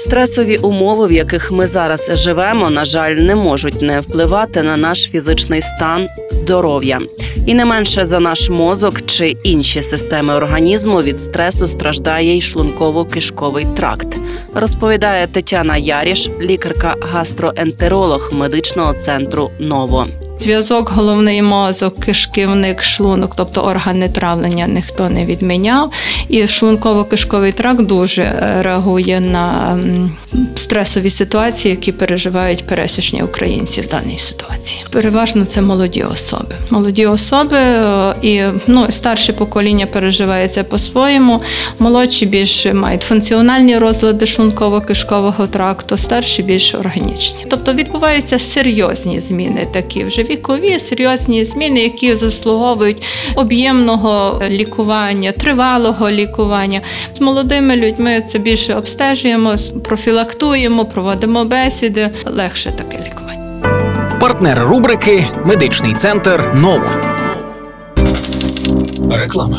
Стресові умови, в яких ми зараз живемо, на жаль, не можуть не впливати на наш фізичний стан здоров'я. І не менше за наш мозок чи інші системи організму від стресу страждає й шлунково-кишковий тракт. Розповідає Тетяна Яріш, лікарка-гастроентеролог медичного центру Ново. Зв'язок головний мозок, кишківник, шлунок, тобто органи травлення ніхто не відміняв. І шлунково-кишковий тракт дуже е, реагує на стресові ситуації, які переживають пересічні українці в даній ситуації. Переважно це молоді особи. Молоді особи е, і ну, старше покоління переживає це по-своєму. Молодші більше мають функціональні розлади шлунково-кишкового тракту, старші більш органічні. Тобто відбуваються серйозні зміни, такі вже вікові, серйозні зміни, які заслуговують об'ємного лікування, тривалого лікування. З молодими людьми це більше обстежуємо, профілактуємо, проводимо бесіди. Легше таке лікування. Партнер рубрики Медичний центр Нова. Реклама.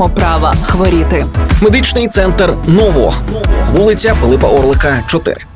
маємо права хворіти. Медичний центр Ново, вулиця Пилипа Орлика, 4.